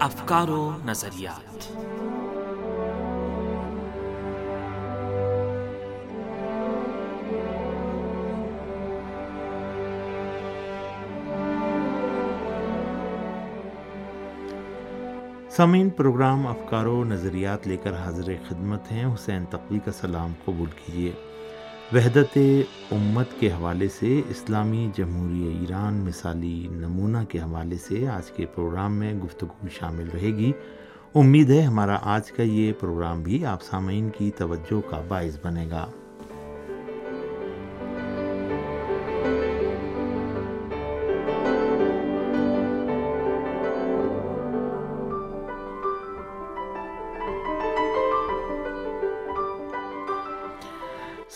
افکار و نظریات۔ سامعین، پروگرام افکار و نظریات لے کر حاضر خدمت ہیں۔ حسین تقوی کا سلام قبول کیجیے وحدت امت کے حوالے سے اسلامی جمہوری ایران مثالی نمونہ کے حوالے سے آج کے پروگرام میں گفتگو شامل رہے گی۔ امید ہے ہمارا آج کا یہ پروگرام بھی آپ سامعین کی توجہ کا باعث بنے گا۔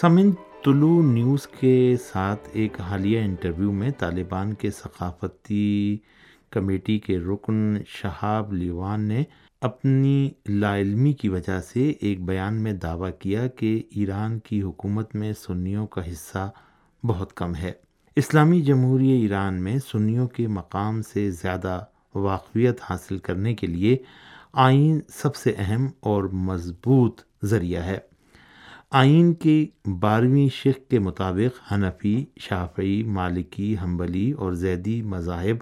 سمن طلوع نیوز کے ساتھ ایک حالیہ انٹرویو میں طالبان کے ثقافتی کمیٹی کے رکن شہاب لیوان نے اپنی لا علمی کی وجہ سے ایک بیان میں دعویٰ کیا کہ ایران کی حکومت میں سنیوں کا حصہ بہت کم ہے۔ اسلامی جمہوری ایران میں سنیوں کے مقام سے زیادہ واقفیت حاصل کرنے کے لیے آئین سب سے اہم اور مضبوط ذریعہ ہے۔ آئین کی بارہویں شک کے مطابق حنفی، شافعی، مالکی، حنبلی اور زیدی مذاہب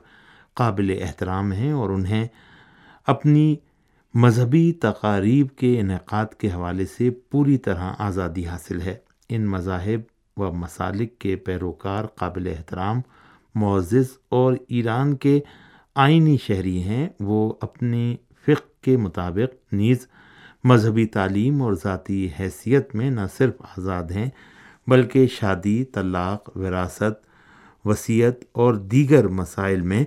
قابل احترام ہیں اور انہیں اپنی مذہبی تقاریب کے انعقاد کے حوالے سے پوری طرح آزادی حاصل ہے۔ ان مذاہب و مسالک کے پیروکار قابل احترام، معزز اور ایران کے آئینی شہری ہیں۔ وہ اپنی فقہ کے مطابق نیز مذہبی تعلیم اور ذاتی حیثیت میں نہ صرف آزاد ہیں، بلکہ شادی، طلاق، وراثت، وصیت اور دیگر مسائل میں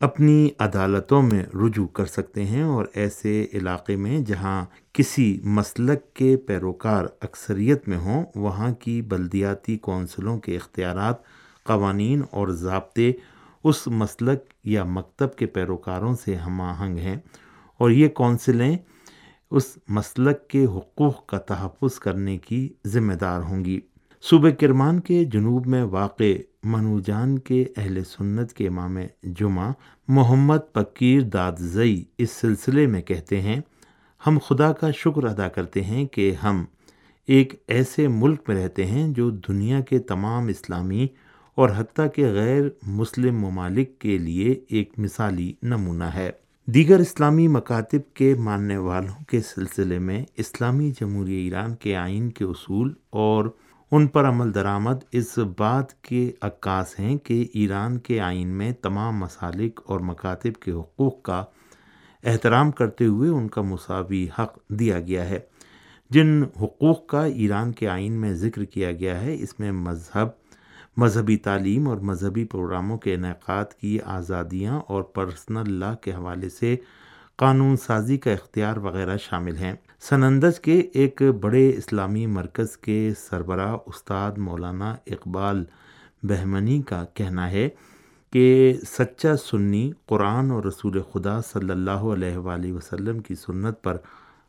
اپنی عدالتوں میں رجوع کر سکتے ہیں اور ایسے علاقے میں جہاں کسی مسلک کے پیروکار اکثریت میں ہوں، وہاں کی بلدیاتی کونسلوں کے اختیارات، قوانین اور ضابطے اس مسلک یا مکتب کے پیروکاروں سے ہم آہنگ ہیں اور یہ کونسلیں اس مسلک کے حقوق کا تحفظ کرنے کی ذمہ دار ہوں گی۔ صوبہ کرمان کے جنوب میں واقع منوجان کے اہل سنت کے امام جمعہ محمد پکیر داد زئی اس سلسلے میں کہتے ہیں، ہم خدا کا شکر ادا کرتے ہیں کہ ہم ایک ایسے ملک میں رہتے ہیں جو دنیا کے تمام اسلامی اور حتیٰ کے غیر مسلم ممالک کے لیے ایک مثالی نمونہ ہے۔ دیگر اسلامی مکاتب کے ماننے والوں کے سلسلے میں اسلامی جمہوری ایران کے آئین کے اصول اور ان پر عمل درآمد اس بات کے عکاس ہیں کہ ایران کے آئین میں تمام مسالک اور مکاتب کے حقوق کا احترام کرتے ہوئے ان کا مساوی حق دیا گیا ہے۔ جن حقوق کا ایران کے آئین میں ذکر کیا گیا ہے، اس میں مذہب مذہبی تعلیم اور مذہبی پروگراموں کے انعقاد کی آزادیاں اور پرسنل لا کے حوالے سے قانون سازی کا اختیار وغیرہ شامل ہیں۔ سنندج کے ایک بڑے اسلامی مرکز کے سربراہ استاد مولانا اقبال بہمنی کا کہنا ہے کہ سچا سنی قرآن اور رسول خدا صلی اللہ علیہ وآلہ وسلم کی سنت پر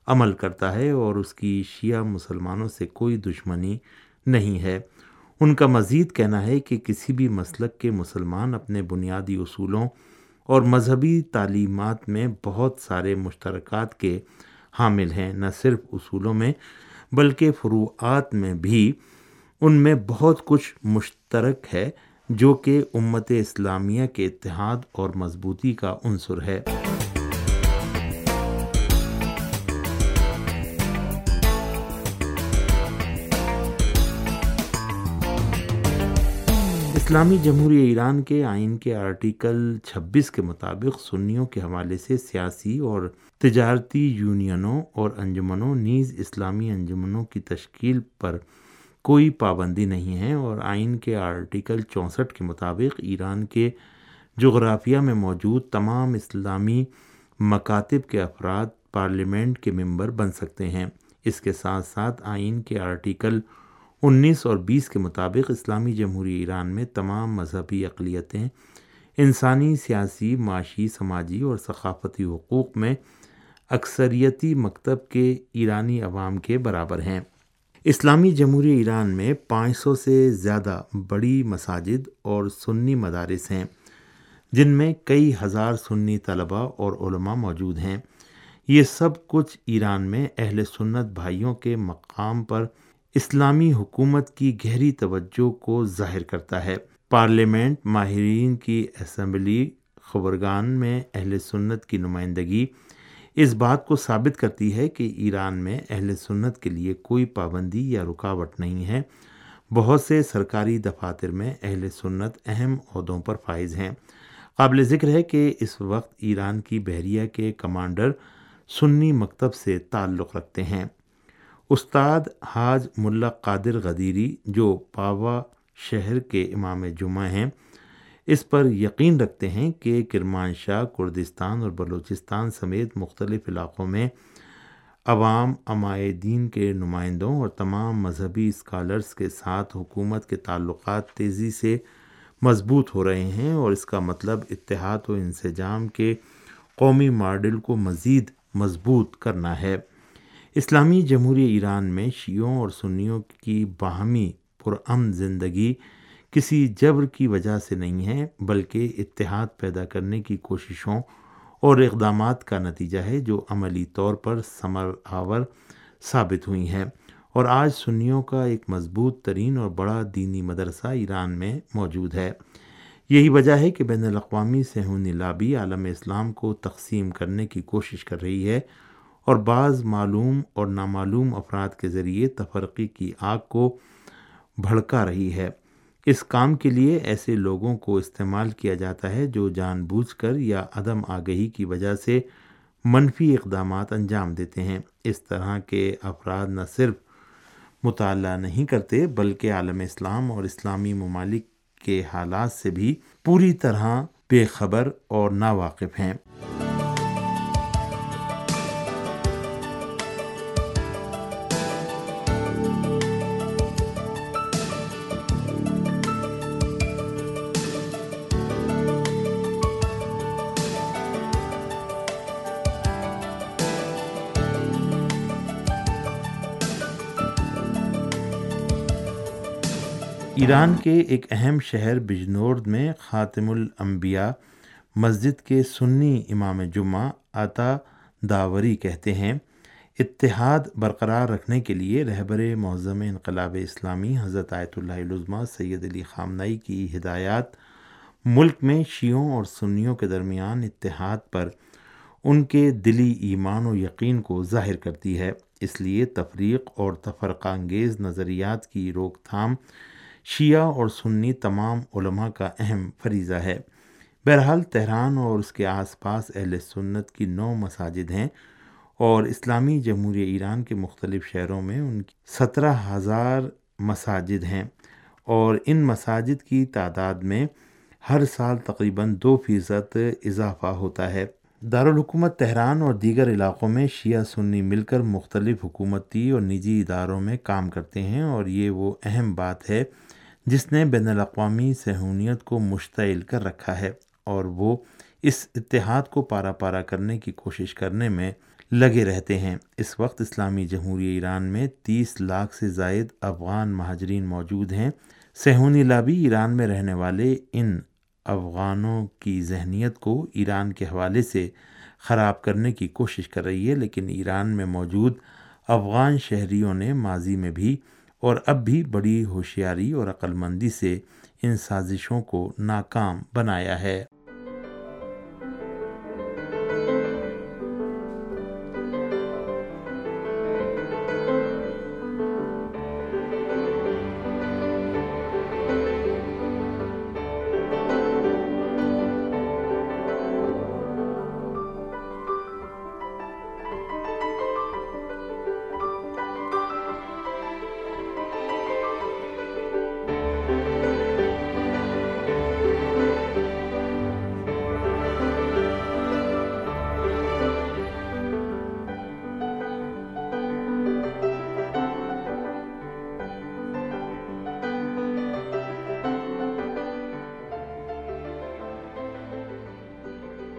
عمل کرتا ہے اور اس کی شیعہ مسلمانوں سے کوئی دشمنی نہیں ہے۔ ان کا مزید کہنا ہے کہ کسی بھی مسلک کے مسلمان اپنے بنیادی اصولوں اور مذہبی تعلیمات میں بہت سارے مشترکات کے حامل ہیں، نہ صرف اصولوں میں بلکہ فروعات میں بھی۔ ان میں بہت کچھ مشترک ہے جو کہ امت اسلامیہ کے اتحاد اور مضبوطی کا عنصر ہے۔ اسلامی جمہوری ایران کے آئین کے آرٹیکل چھبیس کے مطابق سنیوں کے حوالے سے سیاسی اور تجارتی یونینوں اور انجمنوں نیز اسلامی انجمنوں کی تشکیل پر کوئی پابندی نہیں ہے اور آئین کے آرٹیکل چونسٹھ کے مطابق ایران کے جغرافیہ میں موجود تمام اسلامی مکاتب کے افراد پارلیمنٹ کے ممبر بن سکتے ہیں۔ اس کے ساتھ ساتھ آئین کے آرٹیکل انیس اور بیس کے مطابق اسلامی جمہوری ایران میں تمام مذہبی اقلیتیں انسانی، سیاسی، معاشی، سماجی اور ثقافتی حقوق میں اکثریتی مکتب کے ایرانی عوام کے برابر ہیں۔ اسلامی جمہوری ایران میں پانچ سو سے زیادہ بڑی مساجد اور سنی مدارس ہیں، جن میں کئی ہزار سنی طلباء اور علماء موجود ہیں۔ یہ سب کچھ ایران میں اہل سنت بھائیوں کے مقام پر اسلامی حکومت کی گہری توجہ کو ظاہر کرتا ہے۔ پارلیمنٹ ماہرین کی اسمبلی خبرگان میں اہل سنت کی نمائندگی اس بات کو ثابت کرتی ہے کہ ایران میں اہل سنت کے لیے کوئی پابندی یا رکاوٹ نہیں ہے۔ بہت سے سرکاری دفاتر میں اہل سنت اہم عہدوں پر فائز ہیں۔ قابل ذکر ہے کہ اس وقت ایران کی بحریہ کے کمانڈر سنی مکتب سے تعلق رکھتے ہیں۔ استاد حاج ملا قادر غدیری، جو پاوا شہر کے امام جمعہ ہیں، اس پر یقین رکھتے ہیں کہ کرمان شاہ کردستان اور بلوچستان سمیت مختلف علاقوں میں عوام امائے دین کے نمائندوں اور تمام مذہبی اسکالرس کے ساتھ حکومت کے تعلقات تیزی سے مضبوط ہو رہے ہیں اور اس کا مطلب اتحاد و انسجام کے قومی ماڈل کو مزید مضبوط کرنا ہے۔ اسلامی جمہوری ایران میں شیعوں اور سنیوں کی باہمی پرامن زندگی کسی جبر کی وجہ سے نہیں ہے، بلکہ اتحاد پیدا کرنے کی کوششوں اور اقدامات کا نتیجہ ہے جو عملی طور پر ثمر آور ثابت ہوئی ہیں۔ اور آج سنیوں کا ایک مضبوط ترین اور بڑا دینی مدرسہ ایران میں موجود ہے۔ یہی وجہ ہے کہ بین الاقوامی سہونی لابی عالم اسلام کو تقسیم کرنے کی کوشش کر رہی ہے۔ اور بعض معلوم اور نامعلوم افراد کے ذریعے تفرقی کی آگ کو بھڑکا رہی ہے۔ اس کام کے لیے ایسے لوگوں کو استعمال کیا جاتا ہے جو جان بوجھ کر یا عدم آگہی کی وجہ سے منفی اقدامات انجام دیتے ہیں۔ اس طرح کے افراد نہ صرف مطالعہ نہیں کرتے بلکہ عالم اسلام اور اسلامی ممالک کے حالات سے بھی پوری طرح بے خبر اور ناواقف ہیں۔ ایران کے ایک اہم شہر بجنورد میں خاتم الانبیاء مسجد کے سنی امام جمعہ عطا داوری کہتے ہیں۔ اتحاد برقرار رکھنے کے لیے رہبر معظم انقلاب اسلامی حضرت آیت اللہ العظمہ سید علی خامنائی کی ہدایات ملک میں شیعوں اور سنیوں کے درمیان اتحاد پر ان کے دلی ایمان و یقین کو ظاہر کرتی ہے۔ اس لیے تفریق اور تفرقہ انگیز نظریات کی روک تھام شیعہ اور سنی تمام علماء کا اہم فریضہ ہے۔ بہرحال تہران اور اس کے آس پاس اہل سنت کی نو مساجد ہیں اور اسلامی جمہوری ایران کے مختلف شہروں میں ان کی سترہ ہزار مساجد ہیں اور ان مساجد کی تعداد میں ہر سال تقریباً دو فیصد اضافہ ہوتا ہے۔ دارالحکومت تہران اور دیگر علاقوں میں شیعہ سنی مل کر مختلف حکومتی اور نجی اداروں میں کام کرتے ہیں اور یہ وہ اہم بات ہے جس نے بین الاقوامی سہونیت کو مشتعل کر رکھا ہے اور وہ اس اتحاد کو پارا پارا کرنے کی کوشش کرنے میں لگے رہتے ہیں۔ اس وقت اسلامی جمہوری ایران میں تیس لاکھ سے زائد افغان مہاجرین موجود ہیں۔ سہونی لابی ایران میں رہنے والے ان افغانوں کی ذہنیت کو ایران کے حوالے سے خراب کرنے کی کوشش کر رہی ہے، لیکن ایران میں موجود افغان شہریوں نے ماضی میں بھی اور اب بھی بڑی ہوشیاری اور عقلمندی سے ان سازشوں کو ناکام بنایا ہے۔